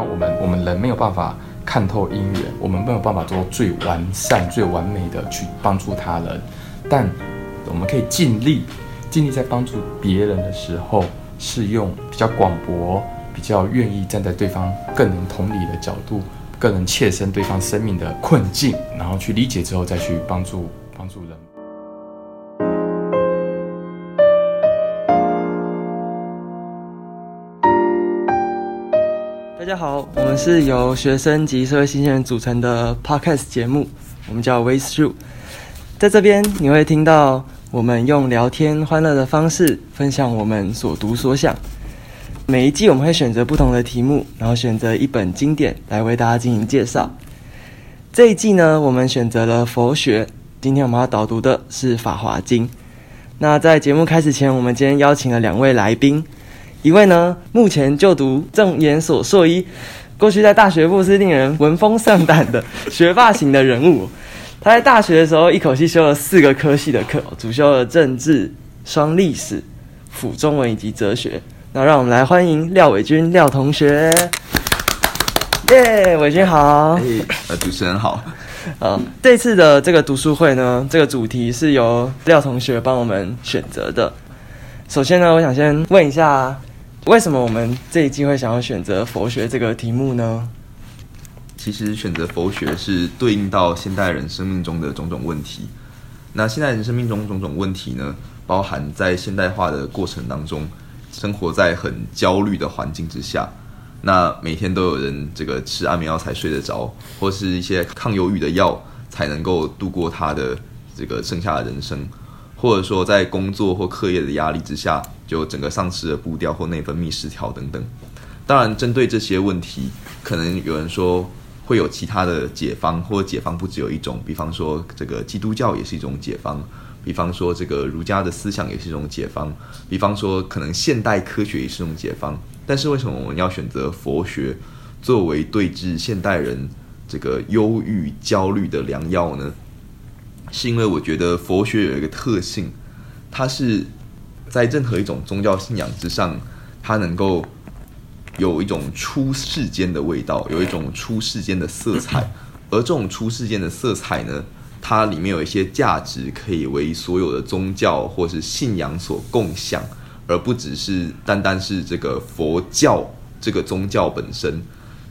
我们我们人没有办法看透因缘，我们没有办法做最完善、最完美的去帮助他人，但我们可以尽力，尽力在帮助别人的时候，是用比较广博、比较愿意站在对方更能同理的角度，更能切身对方生命的困境，然后去理解之后再去帮助帮助人。大家好，我们是由学生及社会新鲜人组成的 podcast 节目，我们叫 Way Through。在这边你会听到我们用聊天欢乐的方式分享我们所读所想。每一季我们会选择不同的题目，然后选择一本经典来为大家进行介绍。这一季呢，我们选择了佛学，今天我们要导读的是《法华经》。那在节目开始前，我们今天邀请了两位来宾。一位呢，目前就读正研所硕一，过去在大学部是令人闻风丧胆的学霸型的人物。他在大学的时候一口气修了四个科系的课，主修了政治、双历史、辅中文以及哲学。那让我们来欢迎廖伟军廖同学。耶，伟军好。主持人好。呃，这次的这个读书会呢，这个主题是由廖同学帮我们选择的。首先呢，我想先问一下。为什么我们这一季会想要选择佛学这个题目呢？其实选择佛学是对应到现代人生命中的种种问题。那现代人生命中种种问题呢，包含在现代化的过程当中，生活在很焦虑的环境之下。那每天都有人这个吃安眠药才睡得着，或是一些抗忧郁的药才能够度过他的这个剩下的人生。或者说，在工作或课业的压力之下，就整个丧失了步调或内分泌失调等等。当然，针对这些问题，可能有人说会有其他的解方，或者解方不只有一种。比方说，这个基督教也是一种解方；比方说，这个儒家的思想也是一种解方；比方说，可能现代科学也是一种解方。但是，为什么我们要选择佛学作为对治现代人这个忧郁、焦虑的良药呢？是因为我觉得佛学有一个特性，它是在任何一种宗教信仰之上，它能够有一种出世间的味道，有一种出世间的色彩。而这种出世间的色彩呢，它里面有一些价值可以为所有的宗教或是信仰所共享，而不只是单单是这个佛教这个宗教本身。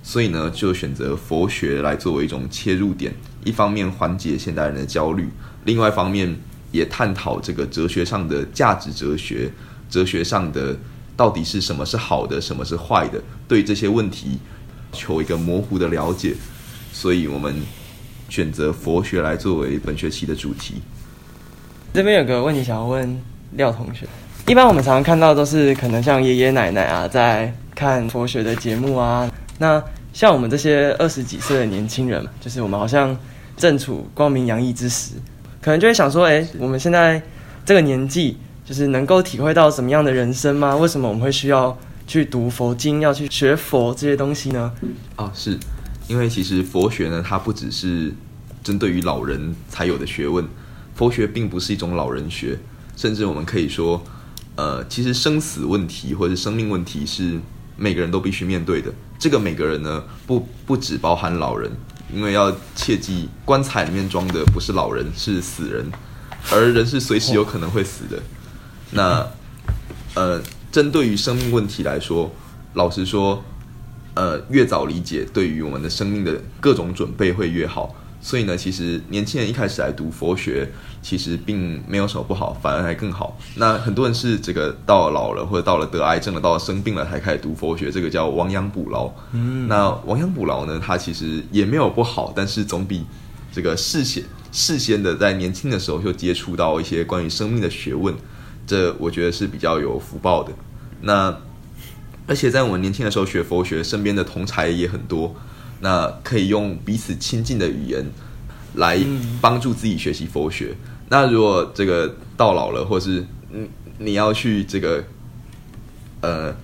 所以呢，就选择佛学来作为一种切入点。一方面缓解现代人的焦虑，另外一方面也探讨这个哲学上的价值哲学，哲学上的到底是什么是好的，什么是坏的，对这些问题求一个模糊的了解。所以我们选择佛学来作为本学期的主题。这边有个问题想要问廖同学，一般我们常常看到都是可能像爷爷奶奶啊在看佛学的节目啊，那。像我们这些二十几岁的年轻人，就是我们好像正处光明洋溢之时，可能就会想说：，哎，我们现在这个年纪，就是能够体会到什么样的人生吗？为什么我们会需要去读佛经，要去学佛这些东西呢？哦，是因为其实佛学呢，它不只是针对于老人才有的学问，佛学并不是一种老人学，甚至我们可以说，呃，其实生死问题或者生命问题是。每个人都必须面对的，这个每个人呢，不不只包含老人，因为要切记，棺材里面装的不是老人，是死人，而人是随时有可能会死的。那，呃，针对于生命问题来说，老实说，呃，越早理解，对于我们的生命的各种准备会越好。所以呢，其实年轻人一开始来读佛学，其实并没有什么不好，反而还更好。那很多人是这个到老了或者到了得癌症了，到了生病了才开始读佛学，这个叫亡羊补牢。嗯，那亡羊补牢呢，它其实也没有不好，但是总比这个事先事先的在年轻的时候就接触到一些关于生命的学问，这我觉得是比较有福报的。那而且在我们年轻的时候学佛学，身边的同才也很多。那可以用彼此亲近的语言来帮助自己学习佛学。那如果这个到老了，或是嗯你要去这个呃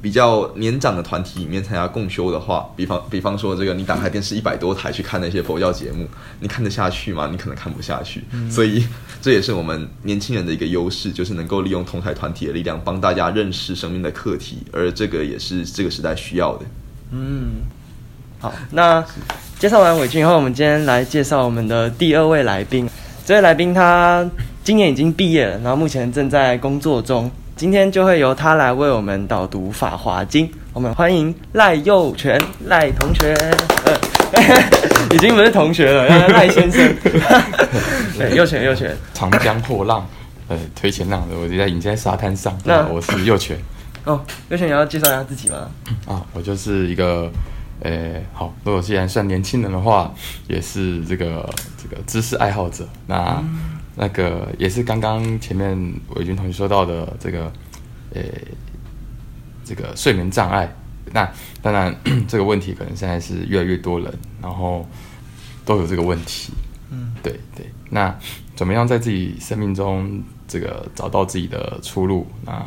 比较年长的团体里面参加共修的话，比方比方说这个你打开电视一百多台去看那些佛教节目，你看得下去吗？你可能看不下去。所以这也是我们年轻人的一个优势，就是能够利用同台团体的力量帮大家认识生命的课题，而这个也是这个时代需要的。嗯，好，那介绍完伟俊以后，我们今天来介绍我们的第二位来宾。这位来宾他今年已经毕业了，然后目前正在工作中。今天就会由他来为我们导读《法华经》。我们欢迎赖佑全赖同学，已经不是同学了，赖先生。对，佑全佑全，长江破浪，呃，推前浪的，我就在迎在沙滩上。那我是佑全。哦，佑全，你要介绍一下自己吗？啊，我就是一个，呃，好，如果既然算年轻人的话，也是这个这个知识爱好者。那那个也是刚刚前面伟军同学说到的这个，诶，这个睡眠障碍。那当然这个问题可能现在是越来越多人，然后都有这个问题。嗯，对对。那怎么样在自己生命中这个找到自己的出路？那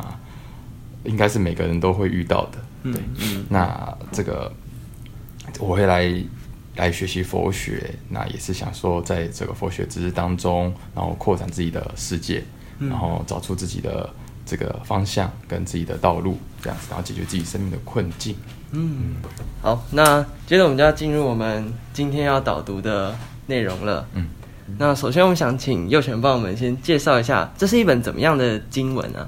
应该是每个人都会遇到的。对，那这个我会来。来学习佛学，那也是想说，在这个佛学知识当中，然后扩展自己的世界，然后找出自己的这个方向跟自己的道路，这样子，然后解决自己生命的困境。嗯，好，那接着我们就要进入我们今天要导读的内容了。嗯，那首先我们想请右权帮我们先介绍一下，这是一本怎么样的经文啊？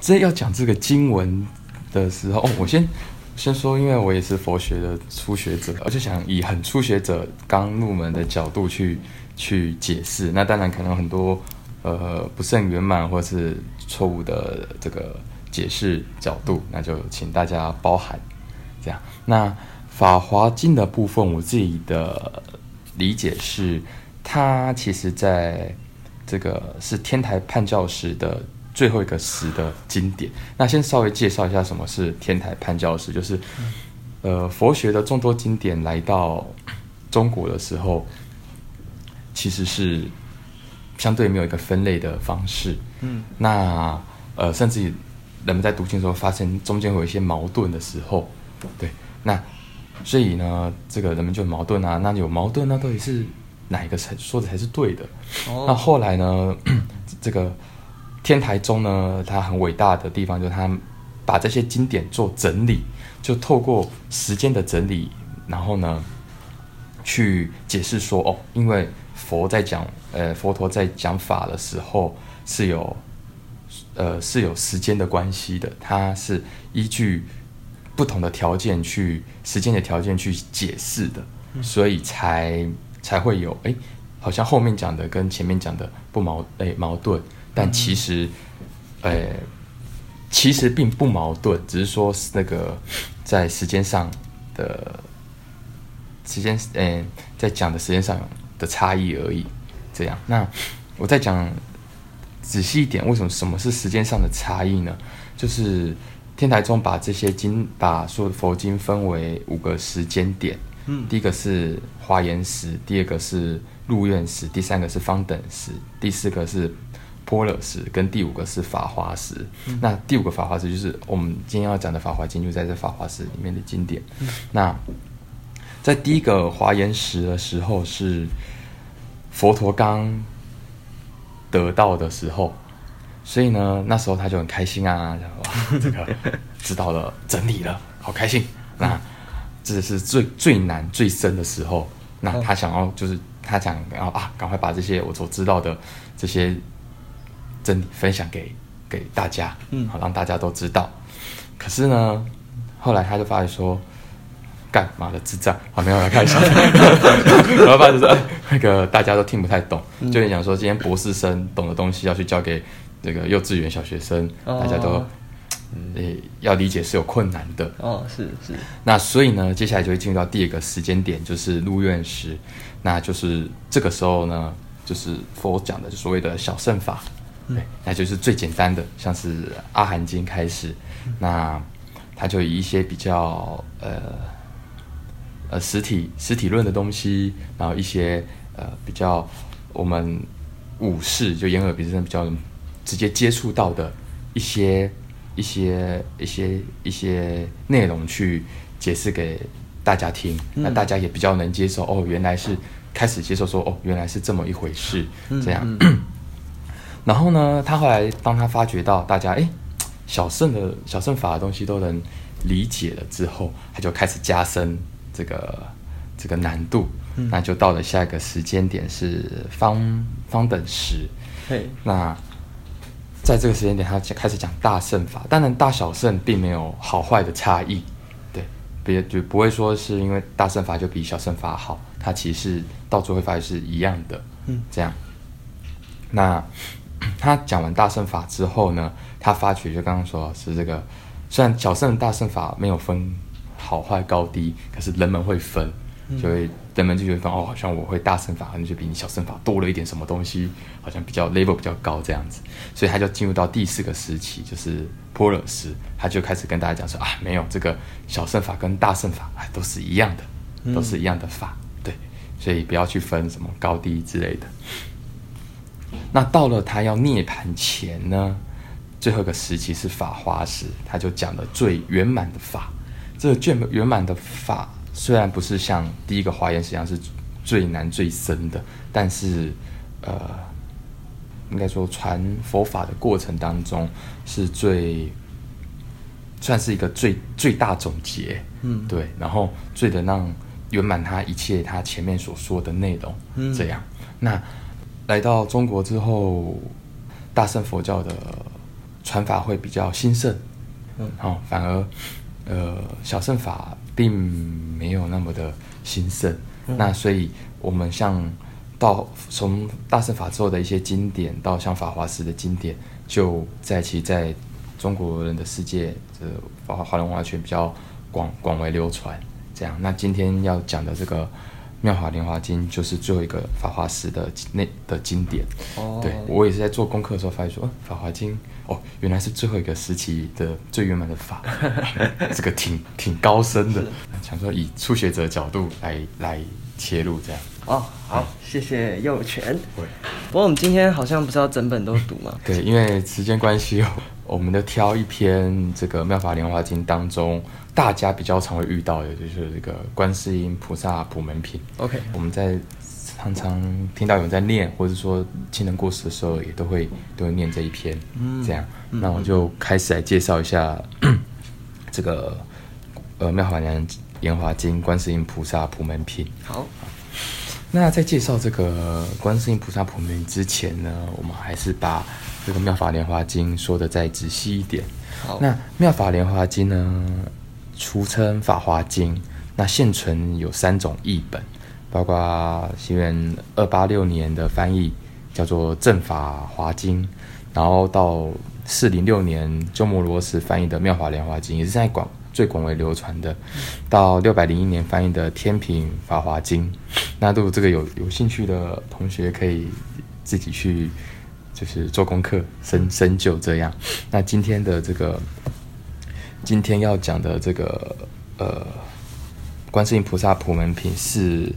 这要讲这个经文的时候，哦，我先。先说，因为我也是佛学的初学者，我就想以很初学者刚入门的角度去去解释。那当然可能很多呃不甚圆满或是错误的这个解释角度，那就请大家包涵。这样，那《法华经》的部分，我自己的理解是，它其实在这个是天台判教时的。最后一个十的经典，那先稍微介绍一下什么是天台判教史，就是，呃，佛学的众多经典来到中国的时候，其实是相对没有一个分类的方式，嗯，那呃，甚至人们在读经的时候，发现中间会有一些矛盾的时候，对，那所以呢，这个人们就矛盾啊，那有矛盾，那到底是哪一个才说的才是对的？那后来呢，这个。天台宗呢，它很伟大的地方就是它把这些经典做整理，就透过时间的整理，然后呢，去解释说哦，因为佛在讲，呃，佛陀在讲法的时候是有，呃，是有时间的关系的，它是依据不同的条件去时间的条件去解释的，所以才才会有，哎，好像后面讲的跟前面讲的不矛，哎，矛盾。但其实，呃，其实并不矛盾，只是说那个在时间上的时间，嗯，在讲的时间上的差异而已。这样，那我再讲仔细一点，为什么什么是时间上的差异呢？就是天台宗把这些经，把所有的佛经分为五个时间点。嗯，第一个是华严时，第二个是入院时，第三个是方等时，第四个是。波勒时跟第五个是法华时，那第五个法华时就是我们今天要讲的法华经，就在这法华时里面的经典。那在第一个华严时的时候，是佛陀刚得到的时候，所以呢，那时候他就很开心啊，哇，这个知道了，整理了，好开心。那这是最最难最深的时候，那他想要就是他想要啊，赶快把这些我所知道的这些。真理分享给给大家，嗯，好让大家都知道。可是呢，后来他就发现说，干嘛的智障，好没有来看一下，然后发现说，那个大家都听不太懂，就讲说今天博士生懂的东西要去教给这个幼稚园小学生，大家都，呃，要理解是有困难的。哦，是是。那所以呢，接下来就会进入到第二个时间点，就是入院时，那就是这个时候呢，就是佛讲的所谓的小圣法。对，那就是最简单的，像是《阿含经》开始，那它就以一些比较呃呃实体实体论的东西，然后一些呃比较我们武士就眼耳鼻舌比较直接接触到的一些一些一些一些内容去解释给大家听，那大家也比较能接受哦，原来是开始接受说哦，原来是这么一回事，这样。然后呢，他后来当他发觉到大家哎，小圣的小圣法的东西都能理解了之后，他就开始加深这个这个难度。嗯那就到了下一个时间点是方方等时。嘿，那在这个时间点，他就开始讲大圣法。当然，大小圣并没有好坏的差异，对，别就不会说是因为大圣法就比小圣法好，它其实到最后会发现是一样的。嗯，这样。那他讲完大圣法之后呢，他发觉就刚刚说是这个，虽然小圣大圣法没有分好坏高低，可是人们会分，就会人们就觉得哦，好像我会大圣法，可能就比你小圣法多了一点什么东西，好像比较 level 比较高这样子，所以他就进入到第四个时期，就是波勒斯，他就开始跟大家讲说啊，没有这个小圣法跟大圣法啊都是一样的，都是一样的法，对，所以不要去分什么高低之类的。那到了他要涅槃前呢，最后一个时期是法华时，他就讲了最圆满的法。这个最圆满的法虽然不是像第一个华严实际上是最难最深的，但是呃，应该说传佛法的过程当中是最算是一个最最大总结，嗯对，然后最能让圆满他一切他前面所说的内容，嗯这样。那来到中国之后，大乘佛教的传法会比较兴盛，嗯哦，反而呃小乘法并没有那么的兴盛。嗯那所以我们像到从大乘法之后的一些经典，到像法华寺的经典，就在其在中国人的世界，这华华人文化圈比较广广为流传。这样，那今天要讲的这个《妙法莲华经》就是最后一个法华寺的那的经典。哦对我也是在做功课的时候发现说，哦，《法华经》哦，原来是最后一个时期的最圆满的法，这个挺挺高深的。想说以初学者的角度来来切入这样。哦，好，谢谢幼全。对不过我们今天好像不是要整本都读吗？对，因为时间关系，我们就挑一篇这个《妙法莲华经》当中大家比较常会遇到的，就是这个观世音菩萨普门品。OK 我们在常常听到有人在念，或者说亲人过世的时候，也都会都会念这一篇。嗯这样，那我就开始来介绍一下 这个呃《妙法莲莲华经》观世音菩萨普门品。好，那在介绍这个观世音菩萨普门之前呢，我们还是把这个《妙法莲华经》说的再仔细一点。好，那《妙法莲华经》呢，俗称《法华经》，那现存有三种译本，包括西元二八六年的翻译叫做《正法华经》，然后到四零六年鸠摩罗什翻译的《妙法莲华经》，也是在广最广为流传的，到六百零一年翻译的《天平法华经》。那如果这个有有兴趣的同学，可以自己去就是做功课、深深究这样。那今天的这个，今天要讲的这个呃，观世音菩萨普门品是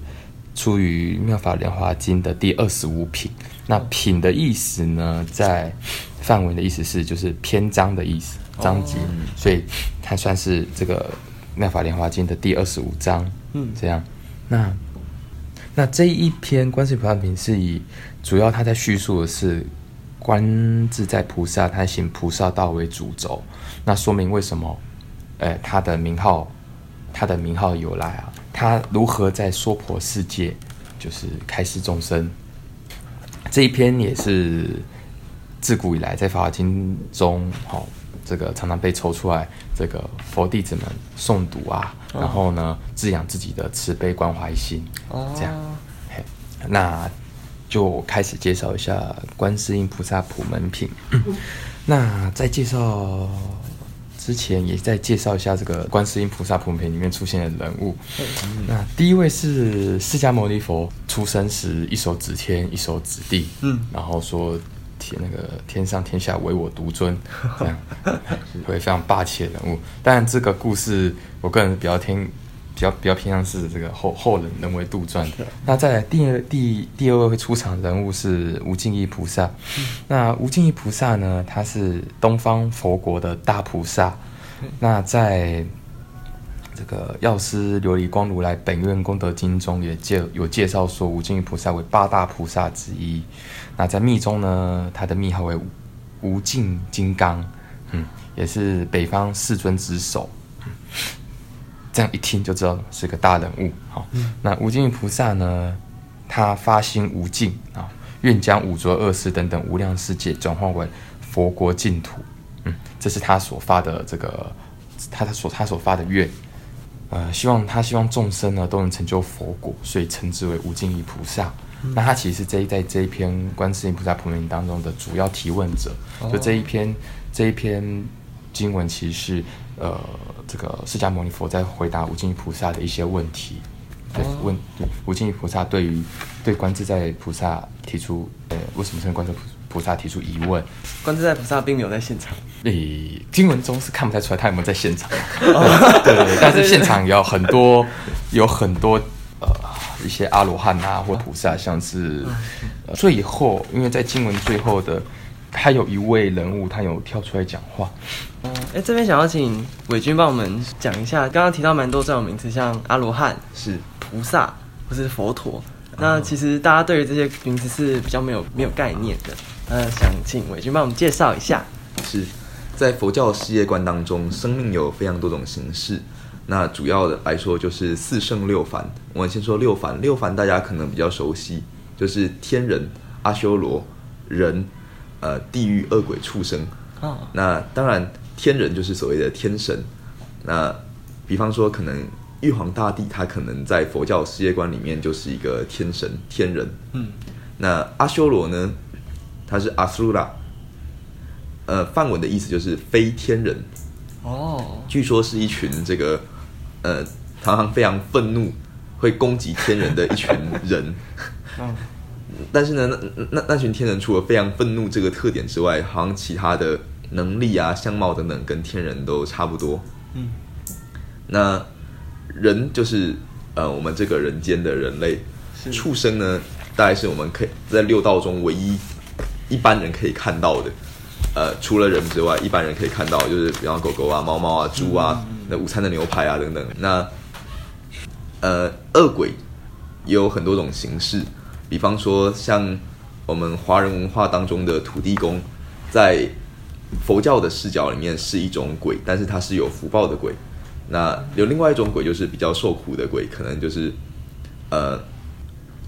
出于《妙法莲华经》的第二十五品。那品的意思呢，在梵文的意思是就是篇章的意思，章节，所以它算是这个《妙法莲华经》的第二十五章。嗯。这样，那那这一篇观世音菩萨品是以主要他在叙述的是观自在菩萨他行菩萨道为主轴，那说明为什么，呃，他的名号，他的名号由来啊，他如何在娑婆世界就是开示众生，这一篇也是自古以来在《法华经》中，好、这个常常被抽出来，这个佛弟子们诵读啊，然后呢，滋养自己的慈悲关怀心，哦，这样。嘿那就开始介绍一下观世音菩萨普门品。那在介绍之前，也再介绍一下这个观世音菩萨普门品里面出现的人物。那第一位是释迦牟尼佛出生时一手指天，一手指地，嗯。然后说天那个天上天下唯我独尊，这样是会非常霸气的人物。当然，这个故事我个人比较偏比较比较偏向是这个后后人人为杜撰的。那再来第二第第二位会出场的人物是无尽意菩萨。那无尽意菩萨呢，他是东方佛国的大菩萨。那在这个药师琉璃光如来本愿功德经中也介有介绍说，无尽意菩萨为八大菩萨之一。那在密中呢，他的密号为无无尽金刚，嗯，也是北方世尊之首。这样一听就知道是个大人物。好，那无尽意菩萨呢，他发心无尽啊，愿将五浊恶世等等无量世界转化为佛国净土。嗯，这是他所发的这个，他他所他所发的愿。呃，希望他希望众生呢都能成就佛果，所以称之为无尽意菩萨。那他其实是这一在这一篇观世音菩萨普门当中的主要提问者。就这一篇这一篇经文，其实是呃这个释迦牟尼佛在回答无尽意菩萨的一些问题。对，问无尽意菩萨对于对观自在菩萨提出呃为什么称观自在菩萨提出疑问？观自在菩萨并没有在现场。诶，经文中是看不太出来他有没有在现场。对对对，但是现场有很多有很多呃一些阿罗汉啊或菩萨，像是最后，因为在经文最后的，他有一位人物，他有跳出来讲话。哦，哎，这边想要请伟军帮我们讲一下，刚刚提到蛮多这种名词，像阿罗汉、是菩萨或是佛陀。那其实大家对于这些名词是比较没有没有概念的。那想请伟君帮我们介绍一下。是在佛教世界观当中，生命有非常多种形式。那主要的来说就是四圣六凡。我们先说六凡，六凡大家可能比较熟悉，就是天人、阿修罗、人、呃地狱、恶鬼、畜生。哦，那当然，天人就是所谓的天神。那比方说，可能玉皇大帝他可能在佛教世界观里面就是一个天神、天人。嗯，那阿修罗呢，他是阿苏拉，呃，梵文的意思就是非天人。哦，据说是一群这个呃，常常非常愤怒，会攻击天人的一群人。嗯，但是呢，那那那群天人除了非常愤怒这个特点之外，好像其他的能力啊、相貌等等跟天人都差不多。嗯，那人就是呃我们这个人间的人类，畜生呢，大概是我们可以在六道中唯一一般人可以看到的。呃，除了人之外，一般人可以看到，就是比方狗狗啊、猫猫啊、猪啊，那午餐的牛排啊等等。那呃，恶鬼也有很多种形式，比方说像我们华人文化当中的土地公，在佛教的视角里面是一种鬼，但是它是有福报的鬼。那有另外一种鬼，就是比较受苦的鬼，可能就是呃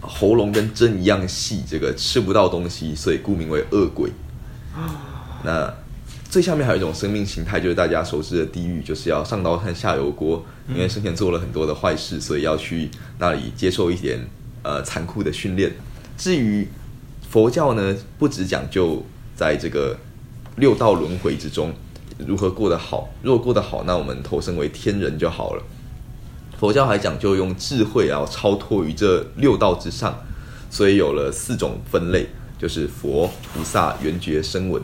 喉咙跟针一样细，这个吃不到东西，所以故名为恶鬼。那最下面还有一种生命形态，就是大家熟知的地狱，就是要上刀山下油锅，因为生前做了很多的坏事，所以要去那里接受一点呃残酷的训练。至于佛教呢，不只讲究在这个六道轮回之中如何过得好，如果过得好，那我们投生为天人就好了。佛教还讲究用智慧啊超脱于这六道之上，所以有了四种分类，就是佛、菩萨、缘觉、声闻。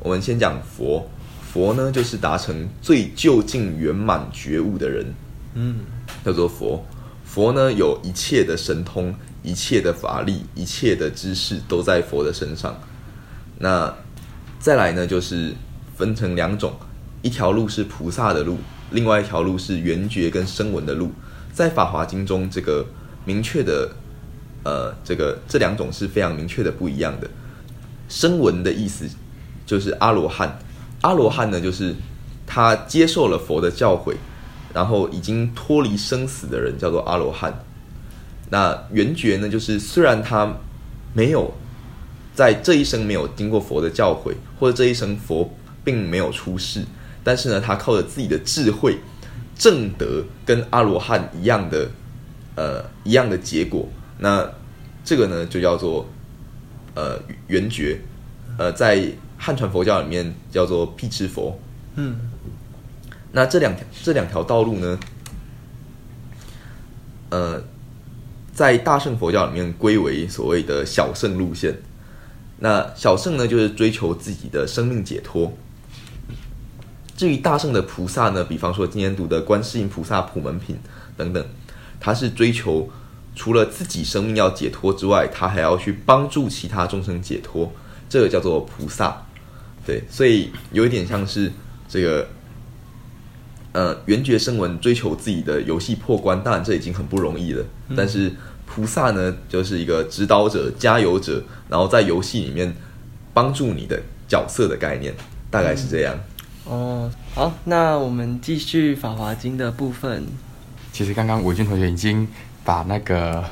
我们先讲佛，佛呢就是达成最究竟圆满觉悟的人，嗯，叫做佛。佛呢有一切的神通、一切的法力、一切的知识都在佛的身上。那再来呢，就是分成两种，一条路是菩萨的路，另外一条路是圆觉跟声闻的路。在《法华经》中，这个明确的，呃，这个这两种是非常明确的不一样的。声闻的意思就是阿罗汉，阿罗汉呢就是他接受了佛的教诲，然后已经脱离生死的人叫做阿罗汉。那圆觉呢，就是虽然他没有在这一生没有经过佛的教诲，或者这一生佛并没有出世，但是呢，他靠着自己的智慧正得跟阿罗汉一样的呃一样的结果。那这个呢，就叫做呃圆觉，呃，在汉传佛教里面叫做辟支佛。嗯，那这两条这两条道路呢，呃，在大乘佛教里面归为所谓的小乘路线。那小乘呢，就是追求自己的生命解脱。至于大圣的菩萨呢，比方说今天读的观世音菩萨普门品等等，他是追求除了自己生命要解脱之外，他还要去帮助其他众生解脱，这个叫做菩萨。对，所以有一点像是这个，呃，圆觉声闻追求自己的游戏破关，当然这已经很不容易了。但是菩萨呢，就是一个指导者、加油者，然后在游戏里面帮助你的角色的概念，大概是这样。哦，好，那我们继续《法华经》的部分。其实刚刚伟俊同学已经把那个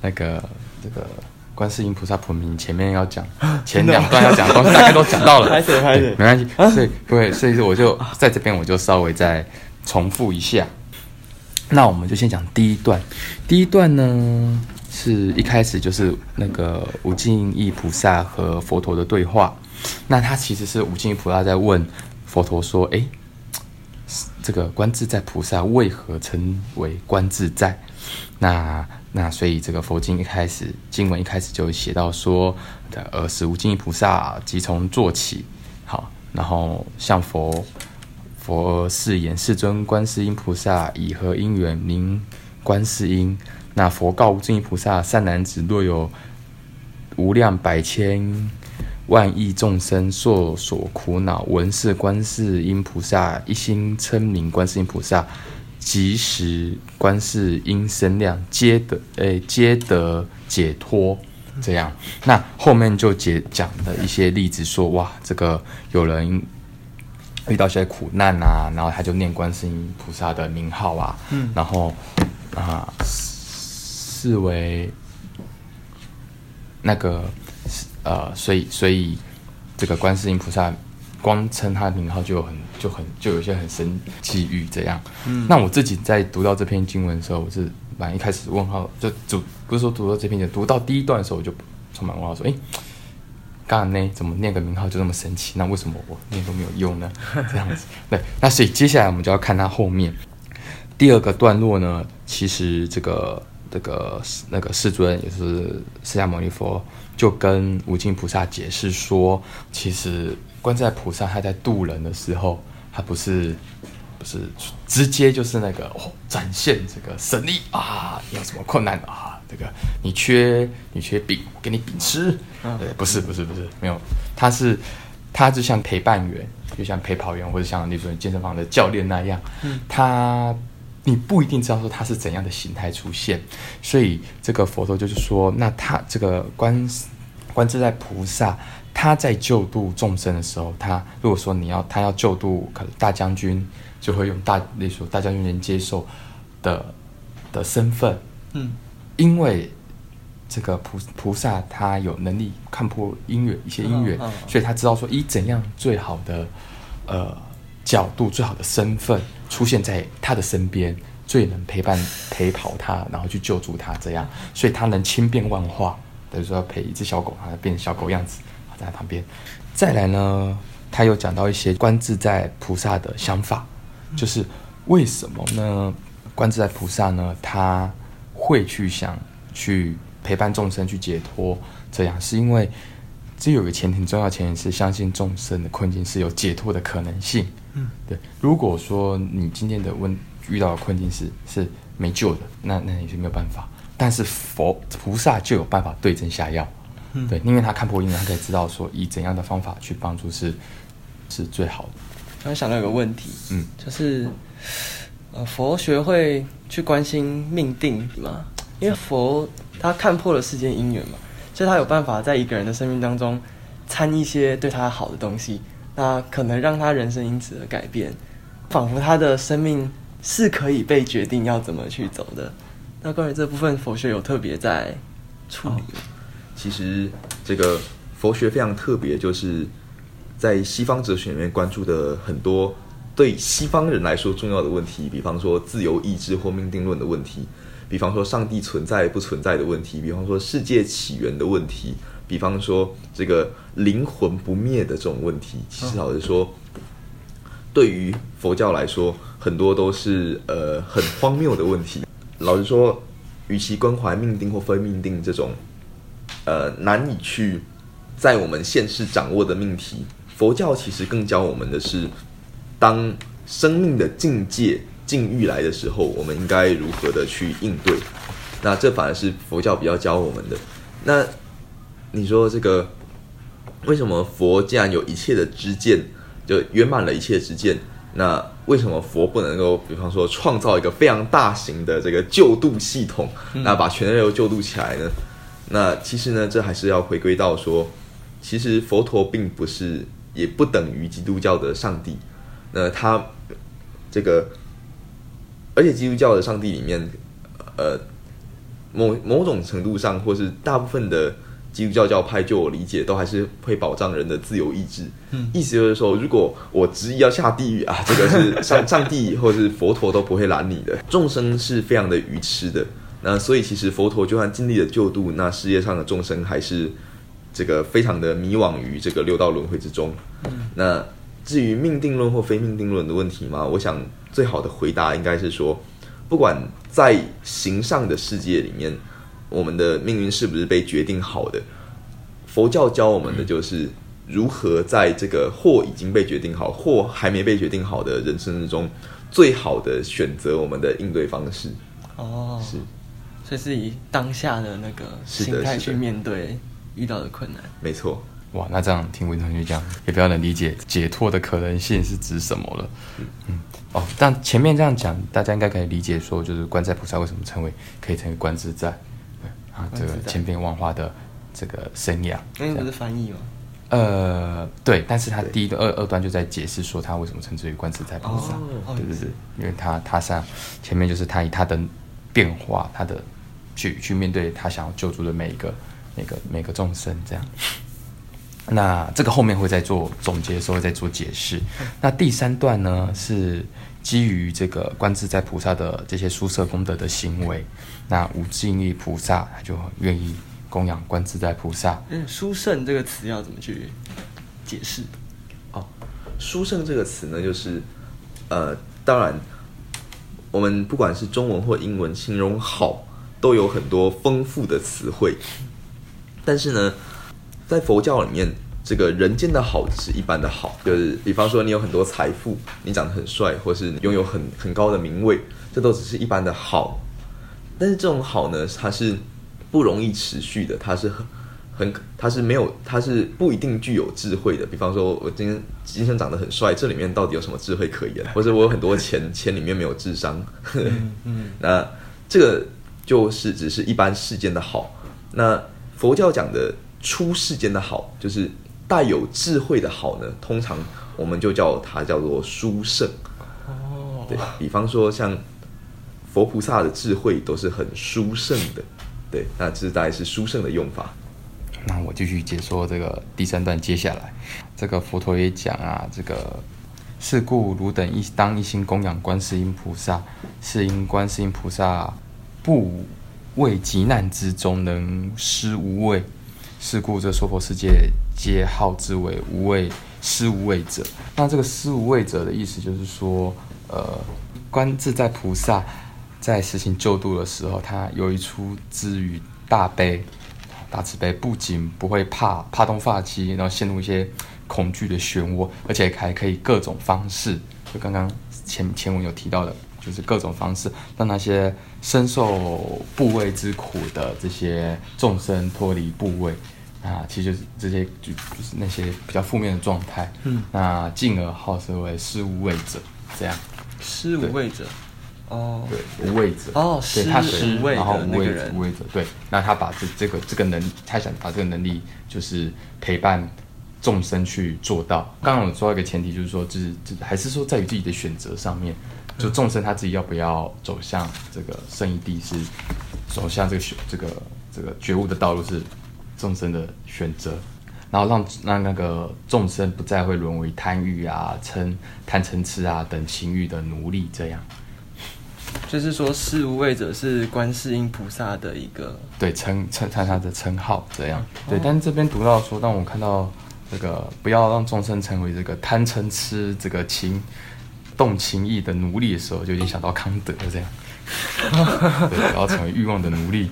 那个这个观世音菩萨普明前面要讲前两段要讲的东西大概都讲到了，拍手拍手对没关系，所以不会，所以我就在这边我就稍微再重复一下。那我们就先讲第一段，第一段呢是一开始就是那个无尽意菩萨和佛陀的对话。那他其实是无尽意菩萨在问佛陀说：“诶，这个观自在菩萨为何称为观自在？”那那所以这个佛经一开始经文一开始就写到说：“的尔时无尽意菩萨即从坐起，好，然后向佛。”佛誓言：“世尊，观世音菩萨以何因缘名观世音？”那佛告无尽意菩萨：“善男子，若有无量百千万亿众生受所苦恼，闻是观世音菩萨一心称名观世音菩萨，即时观世音声量，皆得诶、皆得解脱。”这样，那后面就解讲的一些例子说，哇，这个有人遇到一些苦难啊，然后他就念观世音菩萨的名号啊，嗯然后啊视为那个呃，所以所以这个观世音菩萨光称他的名号就有很就很就有一些很深际遇这样。嗯那我自己在读到这篇经文的时候，我是蛮一开始问号，就读不是说读到这篇经，读到第一段的时候，我就充满问号，说，哎，刚才呢，怎么念个名号就那么神奇？那为什么我念都没有用呢？这样子，对。那所以接下来我们就要看他后面第二个段落呢。其实这个这个那个世尊，也就是释迦牟尼佛，就跟无尽菩萨解释说，其实观自在菩萨他在渡人的时候，他不是不是直接就是那个、哦、展现这个神力啊，你有什么困难啊？这个你缺你缺饼，我给你饼吃。嗯对，不是不是不是，没有，他是他就像陪伴员，就像陪跑员或者像那种健身房的教练那样，嗯他你不一定知道说他是怎样的形态出现，所以这个佛陀就是说，那他这个观观自在菩萨。他在救度众生的时候，他如果说你要他要救度可能大将军，就会用大，例如说大将军能接受的的身份，嗯。因为这个菩菩萨他有能力看破因缘一些因缘，嗯嗯。所以他知道说以怎样最好的呃角度、最好的身份出现在他的身边，最能陪伴陪跑他，然后去救助他，这样，所以他能千变万化。等于说陪一只小狗，它变成小狗样子，在旁边。再来呢，他有讲到一些观自在菩萨的想法，就是为什么呢？观自在菩萨呢，他会去想去陪伴众生去解脱，这样是因为这有个前提，重要前提是相信众生的困境是有解脱的可能性。嗯，对。如果说你今天的问遇到的困境是是没救的，那那你是没有办法。但是佛菩萨就有办法对症下药，嗯对，因为他看破因缘，他可以知道说以怎样的方法去帮助是是最好的。突然想到有个问题，嗯，就是呃，佛学会去关心命定吗？因为佛他看破了世间因缘嘛，所以他有办法在一个人的生命当中掺一些对他好的东西，那可能让他人生因此而改变，仿佛他的生命是可以被决定要怎么去走的。那关于这部分，佛学有特别在处理？其实这个佛学非常特别，就是在西方哲学里面关注的很多对西方人来说重要的问题，比方说自由意志或命定论的问题，比方说上帝存在不存在的问题，比方说世界起源的问题，比方说这个灵魂不灭的这种问题。其实老实说，对于佛教来说，很多都是呃很荒谬的问题。老实说，与其关怀命定或非命定这种呃难以去在我们现世掌握的命题，佛教其实更教我们的是，当生命的境界境遇来的时候，我们应该如何的去应对。那这反而是佛教比较教我们的。那你说这个为什么佛既然有一切的知见，就圆满了一切知见？那为什么佛不能够，比方说创造一个非常大型的这个救度系统，那把全人类都救度起来呢？那其实呢，这还是要回归到说，其实佛陀并不是，也不等于基督教的上帝。那他这个，而且基督教的上帝里面，呃，某某种程度上，或是大部分的基督教教派，就我理解，都还是会保障人的自由意志。嗯，意思就是说，如果我执意要下地狱啊，这个是上上帝或者是佛陀都不会拦你的。众生是非常的愚痴的，那所以其实佛陀就算尽力的救度，那世界上的众生还是这个非常的迷惘于这个六道轮回之中。嗯，那。至于命定论或非命定论的问题嘛？我想最好的回答应该是说，不管在形上的世界里面，我们的命运是不是被决定好的，佛教教我们的就是如何在这个或已经被决定好，或还没被决定好的人生之中，最好的选择我们的应对方式。哦，是，所以是以当下的那个心态去面对遇到的困难。没错。哇，那这样听文同学讲，也比较能理解解脱的可能性是指什么了。嗯，哦，但前面这样讲，大家应该可以理解说，就是观在菩萨为什么称为可以成为观自在，对啊，这个千变万化的这个生涯。那不是翻译吗？呃，对，但是他第一段二二段就在解释说他为什么称之为观自在菩萨，对对对，因为他他上前面就是他以他的变化，他的去去面对他想要救助的每一个每个每个众生这样。那这个后面会再做总结的时候再做解释。那第三段呢是基于这个观自在菩萨的这些殊舍功德的行为，那无尽意菩萨他就愿意供养观自在菩萨。嗯，殊胜这个词要怎么去解释？哦，殊胜这个词呢，就是呃，当然我们不管是中文或英文形容好，都有很多丰富的词汇，但是呢。在佛教里面，这个人间的好是一般的好，就是比方说你有很多财富，你长得很帅，或是拥有很很高的名位，这都只是一般的好。但是这种好呢，它是不容易持续的，它是很很，它是没有，它是不一定具有智慧的。比方说，我今天今天长得很帅，这里面到底有什么智慧可言？或者我有很多钱，钱里面没有智商。嗯，那这个就是只是一般世间的好。那佛教讲的。出世间的好，就是带有智慧的好呢。通常我们就叫它叫做殊胜。哦，对比方说像佛菩萨的智慧都是很殊胜的。对，那这大概是殊胜的用法。那我继续解说这个第三段，接下来这个佛陀也讲啊，这个是故汝等一当一心供养观世音菩萨，是因观世音菩萨不畏极难之中能施无畏。是故这娑婆世界皆号之为无畏施无畏者。那这个施无畏者的意思就是说，呃，观自在菩萨在实行救度的时候，他有一出之于大悲、大慈悲，不仅不会怕怕动发机，然后陷入一些恐惧的漩涡，而且还可以各种方式，就刚刚前前文有提到的。就是各种方式让那些深受部位之苦的这些众生脱离部位啊，其实就是这些就就是那些比较负面的状态。嗯，那进而号称为失无畏者，这样。失无畏者，哦，对，无畏者，哦，施无畏的那个人，无畏者，对。那他把这这个这个能，他想把这个能力，就是陪伴众生去做到。刚刚我说到一个前提，就是说，就是还是说在于自己的选择上面。就众生他自己要不要走向这个圣义地，是走向这个这个这个觉悟的道路，是众生的选择。然后让让那个众生不再会沦为贪欲啊、嗔贪嗔痴啊等情欲的奴隶。这样，就是说，世无畏者是观世音菩萨的一个对称称他他的称号。这样，对。但是这边读到说，当我看到这个不要让众生成为这个贪嗔痴这个情。动情意的奴隶的时候，就已经想到康德这样，对，然后成为欲望的奴隶。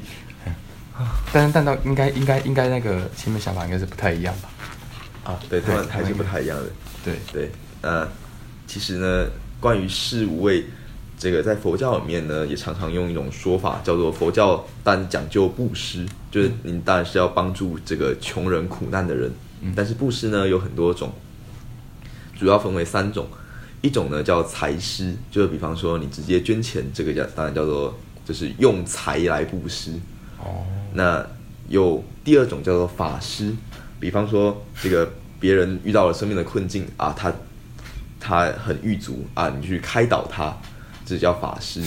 但是，但到应该应该应该那个前面想法应该是不太一样吧？啊，对，他们还是不太一样的。对对，呃，其实呢，关于事无畏，这个在佛教里面呢，也常常用一种说法，叫做佛教当然讲究布施，就是您当然是要帮助这个穷人苦难的人。嗯，但是布施呢有很多种，主要分为三种。一种呢叫财施，就是比方说你直接捐钱，这个叫当然叫做就是用财来布施。哦。那有第二种叫做法师，比方说这个别人遇到了生命的困境啊，他他很狱卒啊，你去开导他，这叫法师；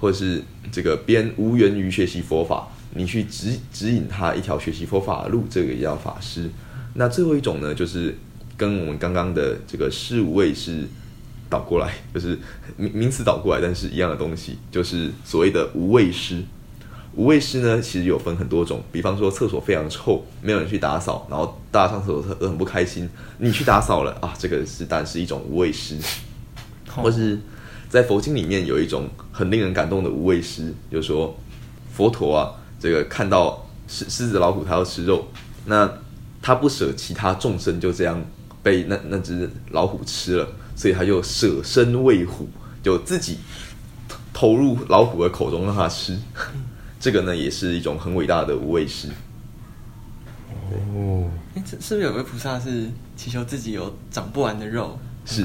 或者是这个别人无缘于学习佛法，你去指指引他一条学习佛法的路，这个也叫法师。那最后一种呢，就是跟我们刚刚的这个事无畏是倒过来，就是名名词倒过来，但是一样的东西，就是所谓的无畏师。无畏师呢，其实有分很多种，比方说厕所非常臭，没有人去打扫，然后大家上厕所都很不开心，你去打扫了啊，这个是当然是一种无畏师。或是在佛经里面有一种很令人感动的无畏师，就是说佛陀啊，这个看到狮狮子老虎，他要吃肉，那他不舍其他众生就这样被那那只老虎吃了，所以他就舍身喂虎，就自己投入老虎的口中让它吃。这个呢，也是一种很伟大的无畏师。哦，哎，这是不是有位菩萨是祈求自己有长不完的肉？是，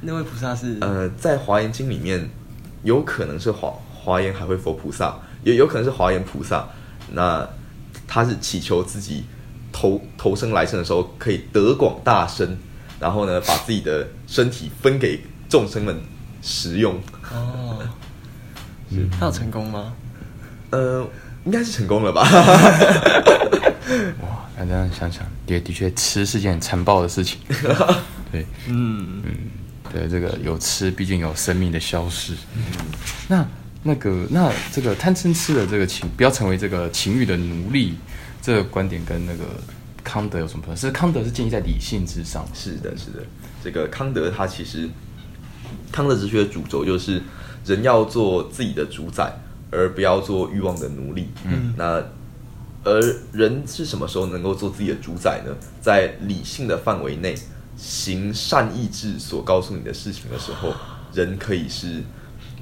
那位菩萨是呃，在华严经里面，有可能是华华严还会佛菩萨，也有可能是华严菩萨。那他是祈求自己投投生来生的时候可以得广大身，然后呢，把自己的身体分给众生们食用。哦，是他有成功吗？呃，应该是成功了吧？哇，那这样想想，也的确吃是件很残暴的事情。对，嗯嗯，对，这个有吃，毕竟有生命的消失。嗯，那那个那这个贪嗔痴的这个情，不要成为这个情欲的奴隶，这个观点跟那个康德有什么不同？是康德是建立在理性之上。是的，是的，这个康德他其实康德哲学的主轴就是人要做自己的主宰。而不要做欲望的奴隶。嗯，那而人是什么时候能够做自己的主宰呢？在理性的范围内行善意志所告诉你的事情的时候，人可以是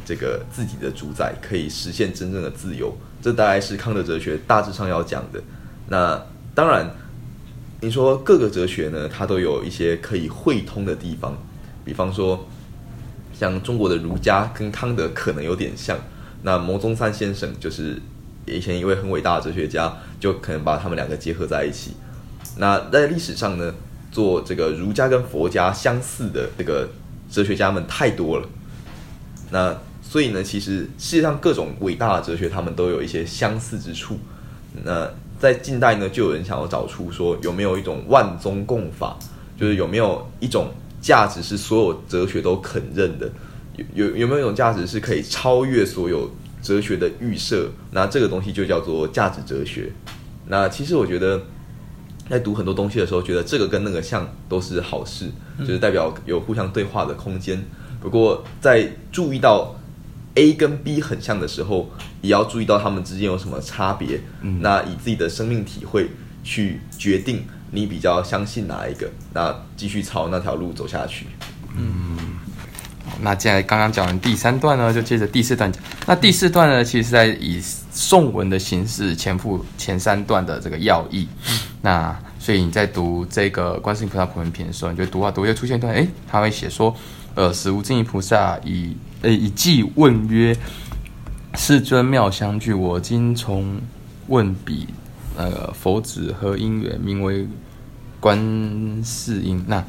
这个自己的主宰，可以实现真正的自由。这大概是康德哲学大致上要讲的。那当然，你说各个哲学呢，它都有一些可以汇通的地方。比方说，像中国的儒家跟康德可能有点像。那牟宗三先生就是以前一位很伟大的哲学家，就可能把他们两个结合在一起。那在历史上呢，做这个儒家跟佛家相似的这个哲学家们太多了。那所以呢，其实世界上各种伟大的哲学，他们都有一些相似之处。那在近代呢，就有人想要找出说，有没有一种万宗共法，就是有没有一种价值是所有哲学都肯认的。有有有没有一种价值是可以超越所有哲学的预设？那这个东西就叫做价值哲学。那其实我觉得，在读很多东西的时候，觉得这个跟那个像都是好事，就是代表有互相对话的空间。不过在注意到 A 跟 B 很像的时候，也要注意到他们之间有什么差别。那以自己的生命体会去决定你比较相信哪一个，那继续朝那条路走下去。嗯。那接下来刚刚讲完第三段呢，就接着第四段讲。那第四段呢，其实是在以颂文的形式前附前三段的这个要义。那所以你在读这个观世音菩萨普门品的时候，你就读啊读，又出现一段，哎，他会写说，呃，死无尽意菩萨以呃以偈问曰：世尊妙相具，我今从问彼，呃，佛子何因缘，名为观世音。那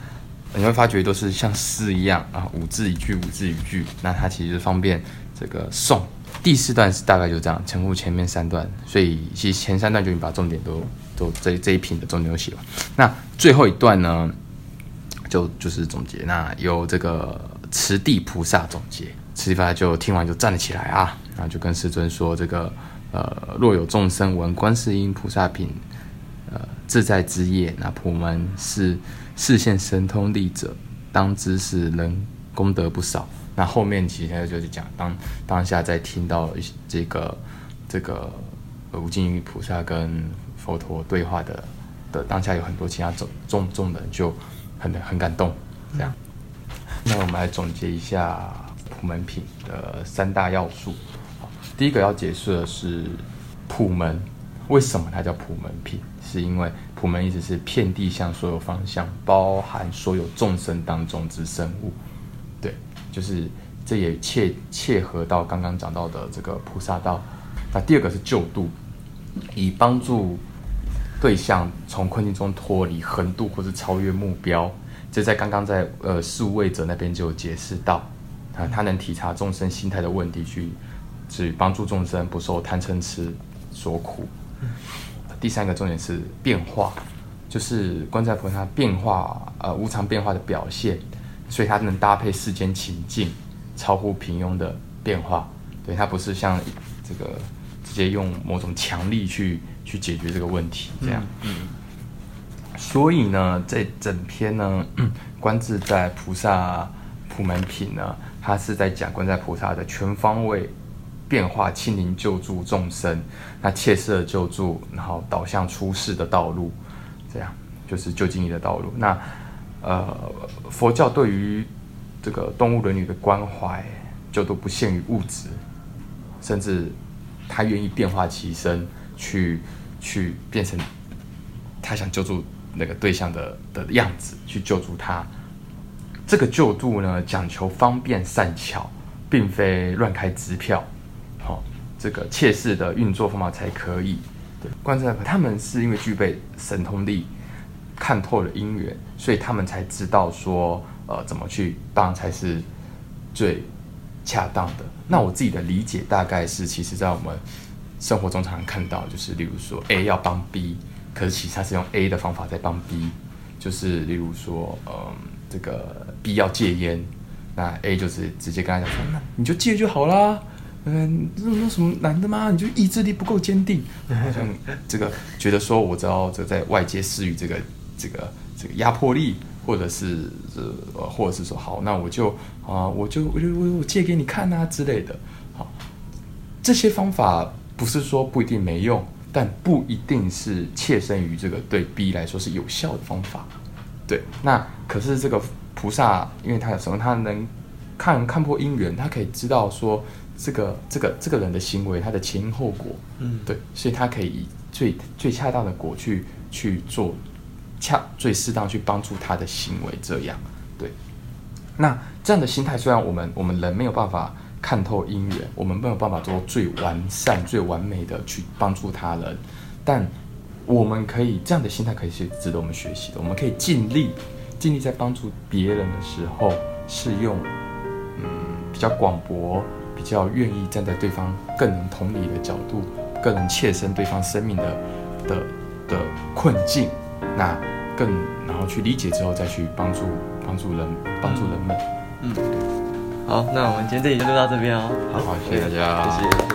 你会发觉都是像诗一样啊，五字一句，五字一句。那它其实方便这个诵。第四段是大概就这样，重复前面三段，所以其实前三段就已经把重点都都这这一品的重点都写了。那最后一段呢，就就是总结。那由这个慈地菩萨总结，慈地菩萨就听完就站了起来啊，然后就跟世尊说：这个呃，若有众生闻观世音菩萨品，呃，自在之业，那普门是。视线神通力者，当知是人功德不少。那后面其实就是讲当当下在听到这个这个无尽于菩萨跟佛陀对话的的当下，有很多其他众众众人就很很感动。这样，那我们来总结一下普门品的三大要素。第一个要解释的是普门，为什么它叫普门品？是因为普门意思是遍地向所有方向，包含所有众生当中之生物，对，就是这也切切合到刚刚讲到的这个菩萨道。那第二个是救度，以帮助对象从困境中脱离、横渡或是超越目标，这在刚刚在呃事务位者那边就有解释到，啊，他能体察众生心态的问题，去去帮助众生不受贪嗔痴所苦。第三个重点是变化，就是观在菩萨变化呃无常变化的表现，所以它能搭配世间情境，超乎平庸的变化。对，它不是像这个直接用某种强力去去解决这个问题这样。嗯。所以呢，这整篇呢，观自在菩萨普门品呢，它是在讲观在菩萨的全方位变化、亲临救助众生，那切实的救助，然后导向出世的道路，这样就是救经义的道路。那呃，佛教对于这个动物伦理的关怀，就都不限于物质，甚至他愿意变化其身，去去变成他想救助。那个对象的的样子去救助他，这个救助呢讲求方便善巧，并非乱开支票，好，这个切实的运作方法才可以。对，观世他们是因为具备神通力，看透了因缘，所以他们才知道说，呃，怎么去帮才是最恰当的。那我自己的理解大概是，其实在我们生活中常常看到，就是例如说 A 要帮 B。可是其实他是用 A 的方法在帮 B，就是例如说，嗯，这个 B 要戒烟，那 A 就是直接跟他讲说，那你就戒就好啦，嗯，这有什么难的吗？你就意志力不够坚定，好像这个觉得说，我知道这在外界施予这个这个这个压迫力，或者是呃，或者是说，好，那我就啊，我就我就我我戒给你看啊之类的，好，这些方法不是说不一定没用。但不一定是切身于这个对 B 来说是有效的方法，对。那可是这个菩萨，因为他有什么？他能看看破因缘，他可以知道说这个这个这个人的行为，他的前因后果，嗯，对。所以他可以以最最恰当的果去去做恰最适当去帮助他的行为，这样对。那这样的心态，虽然我们我们人没有办法。看透因缘，我们没有办法做最完善、最完美的去帮助他人，但我们可以这样的心态可以是值得我们学习的。我们可以尽力，尽力在帮助别人的时候，是用嗯比较广博、比较愿意站在对方更能同理的角度，更能切身对方生命的的的困境，那更然后去理解之后再去帮助帮助人帮助人们，嗯。好，那我们今天这里就录到这边哦。好，谢谢大家，谢谢。